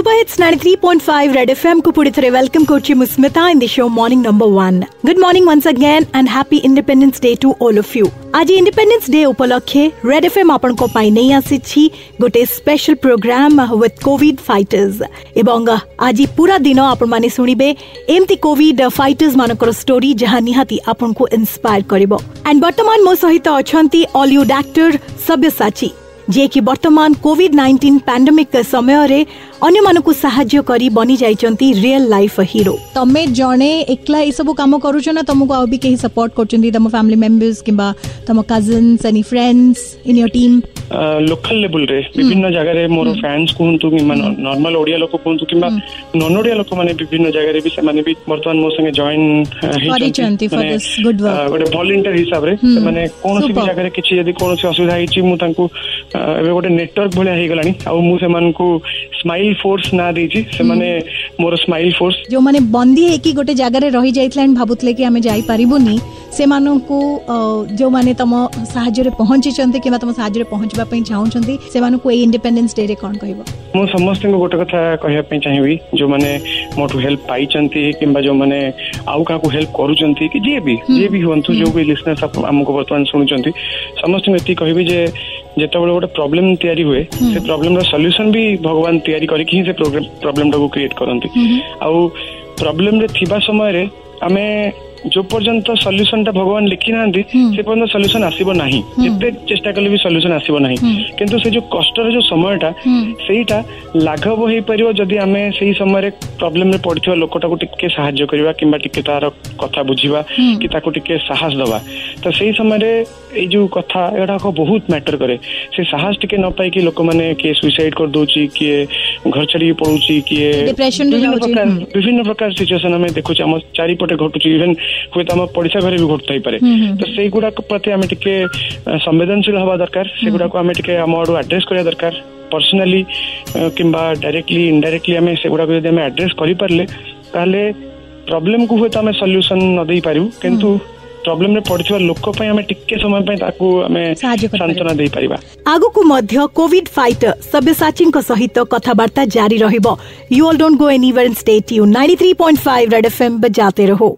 സുബൈ it's ninety three point five red F M കുപ്പുടിത്തറെ welcome coach മുസ്മിത in the show morning number one good morning once again and happy independence day to all of you ଆଜି independence day ଉପଲକ୍ଷେ red FM ଆପଣଙ୍କ ପାଇଁ ନେଇ ଆସିଛି ଗୋଟେ special programme with covid fighters ଏବଂ ଆଜି ପୁରା ଦିନ ଆପଣମାନେ ଶୁଣିବେ ଏମିତି କୋଭିଡ ଫାଇଟର୍ସ ମାନଙ୍କର ଷ୍ଟୋରି ଯାହା ନିହାତି ଆପଣଙ୍କୁ ଇନ୍ସପାୟାର କରିବ ଆଣ୍ଡ ବର୍ତ୍ତମାନ ମୋ ସହିତ ଅଛନ୍ତି ଅଲ୍ ୟୁ ଡାକ୍ତର ସବ୍ୟସାଚୀ ଯିଏକି ବର୍ତ୍ତମାନ କୋଭିଡ୍ ନାଇଣ୍ଟିନ୍ ପାଣ୍ଡେମିକ୍ ସମୟରେ ଅନ୍ୟମାନଙ୍କୁ ସାହାଯ୍ୟ କରି ବନିଯାଇଛନ୍ତି ରିଏଲ୍ ଲାଇଫ୍ ହିରୋ ତମେ ଜଣେ ଏକଲା ଏସବୁ କାମ କରୁଛ ନା ତମକୁ ଆଉ ବି କେହି ସପୋର୍ଟ କରୁଛନ୍ତି ତମ ଫ୍ୟାମିଲି ମେମ୍ବର୍ସ କିମ୍ବା ତମ cousins any friends in your team local ଲେବୁଲରେ ବିଭିନ୍ନ ଜାଗାରେ ମୋର ଫ୍ୟାନ୍ସ କୁହନ୍ତୁ କିମ୍ବା ନର୍ମାଲ ଓଡ଼ିଆ ଲୋକ କୁହନ୍ତୁ କିମ୍ବା ନନ୍ ଓଡ଼ିଆ ଲୋକମାନେ ବିଭିନ୍ନ ଜାଗାରେ ବି ସେମାନେ ବି ବର୍ତ୍ତମାନ ମୋ ସାଙ୍ଗେ ଜଏନ୍ ହେଇଛନ୍ତି ଗୋଟେ ଭଲେଣ୍ଟିୟର ହିସାବରେ ସେମାନେ କୌଣସି ବି ଜାଗାରେ କିଛି ଯଦି କୌଣସି ଅସୁବିଧା ହେଇଛି ମୁଁ ତାଙ୍କୁ ଏବେ ଗୋଟେ ନେଟୱାର୍କ ଭଳିଆ ହେଇଗଲାଣି ଆଉ ମୁଁ ସେମାନଙ୍କୁ ସ୍ମାଇଲ ଫୋର୍ସ ନାଁ ଦେଇଛି ସେମାନେ ମୋର ସ୍ମାଇଲ ଫୋର୍ସ ଯୋଉମାନେ ବନ୍ଦୀ ହେଇକି ଗୋଟେ ଜାଗାରେ ରହିଯାଇଥିଲେ ଭାବୁଥିଲେ କି ଆମେ ଯାଇପାରିବୁନି ସେମାନଙ୍କୁ ଯେଉଁମାନେ ତମ ସାହାଯ୍ୟରେ ପହଞ୍ଚିଛନ୍ତି କିମ୍ବା ତମ ସାହାଯ୍ୟରେ ପହଞ୍ଚିବା ପାଇଁ ଚାହୁଁଛନ୍ତି ସେମାନଙ୍କୁ ଏଇ ଇଣ୍ଡିପେଣ୍ଡେନ୍ସ ଡେରେ କ'ଣ କହିବ ମୁଁ ସମସ୍ତଙ୍କୁ ଗୋଟେ କଥା କହିବା ପାଇଁ ଚାହିଁବି ଯେଉଁମାନେ ମୋଠୁ ହେଲ୍ପ ପାଇଛନ୍ତି କିମ୍ବା ଯେଉଁମାନେ ଆଉ କାହାକୁ ହେଲ୍ପ କରୁଛନ୍ତି କି ଯିଏ ବି ଯିଏ ବି ହୁଅନ୍ତୁ ଯେଉଁ ବି ଲିସନର୍ସ ଆମକୁ ବର୍ତ୍ତମାନ ଶୁଣୁଛନ୍ତି ସମସ୍ତଙ୍କୁ ଏତିକି କହିବି ଯେ ଯେତେବେଳେ ଗୋଟେ ପ୍ରୋବ୍ଲେମ୍ ତିଆରି ହୁଏ ସେ ପ୍ରୋବ୍ଲେମ୍ର ସଲ୍ୟୁସନ୍ ବି ଭଗବାନ ତିଆରି କରିକି ହିଁ ସେ ପ୍ରୋବ୍ଲେମ୍ଟାକୁ କ୍ରିଏଟ୍ କରନ୍ତି ଆଉ ପ୍ରୋବ୍ଲେମ୍ରେ ଥିବା ସମୟରେ ଆମେ जो पर्यंत सल्युशन टा भगवान लिखी ना से पर्यंत सल्युशन आसब नाही जिते चेष्टा कले भी सल्युशन आसब ना कि कष्ट जो समय से लाघव हो परिवो जदि आम सेई समय प्रोब्लेम प्रॉब्लम लोकटा को टिके सहाय्य करबा कथा बुझिबा कि ताको टिके साहस दवा तो सेई समय रे जो कथा एडा बहुत मैटर करे से साहस टिके न पाई कि लोक माने के सुसाइड कर दोची कि घर छाड़ी पडुची किए डिप्रेशन विभिन्न प्रकार सिचुएशन आम देखु चारिपटे आमे इवेन ହୁଏତ ଆମ ପଡ଼ିଶା ଘରେ ବି ଘଟୁଥାଇପାରେ ତ ସେଇଗୁଡ଼ାକ ପ୍ରତି ଆମେ ଟିକେ ସମ୍ବେଦନଶୀଳ ହେବା ଦରକାର ସେଗୁଡ଼ାକୁ ଆମେ ଟିକେ ଆମ ଆଡ଼ୁ ଆଡ୍ରେସ୍ କରିବା ଦରକାର ପର୍ସନାଲି କିମ୍ବା ଡାଇରେକ୍ଟଲି ଇନଡାଇରେକ୍ଟଲି ଆମେ ସେଗୁଡ଼ାକୁ ଯଦି ଆମେ ଆଡ୍ରେସ୍ କରିପାରିଲେ ତାହେଲେ ପ୍ରୋବ୍ଲେମ୍କୁ ହୁଏତ ଆମେ ସଲ୍ୟୁସନ୍ ନ ଦେଇପାରିବୁ କିନ୍ତୁ ପ୍ରୋବ୍ଲେମରେ ପଡିଥିବା ଲୋକ ପାଇଁ ଆମେ ଟିକେ ସମୟ ପାଇଁ ତାକୁ ଆମେ ସାନ୍ତ୍ୱନା ଦେଇପାରିବା ଆଗକୁ ମଧ୍ୟ କୋଭିଡ ଫାଇଟର ସବ୍ୟସାଚୀଙ୍କ ସହିତ କଥାବାର୍ତ୍ତା ଜାରି ରହିବ you all don't go anywhere stay you ninety three point five red FM ବଜାତେ ରହୋ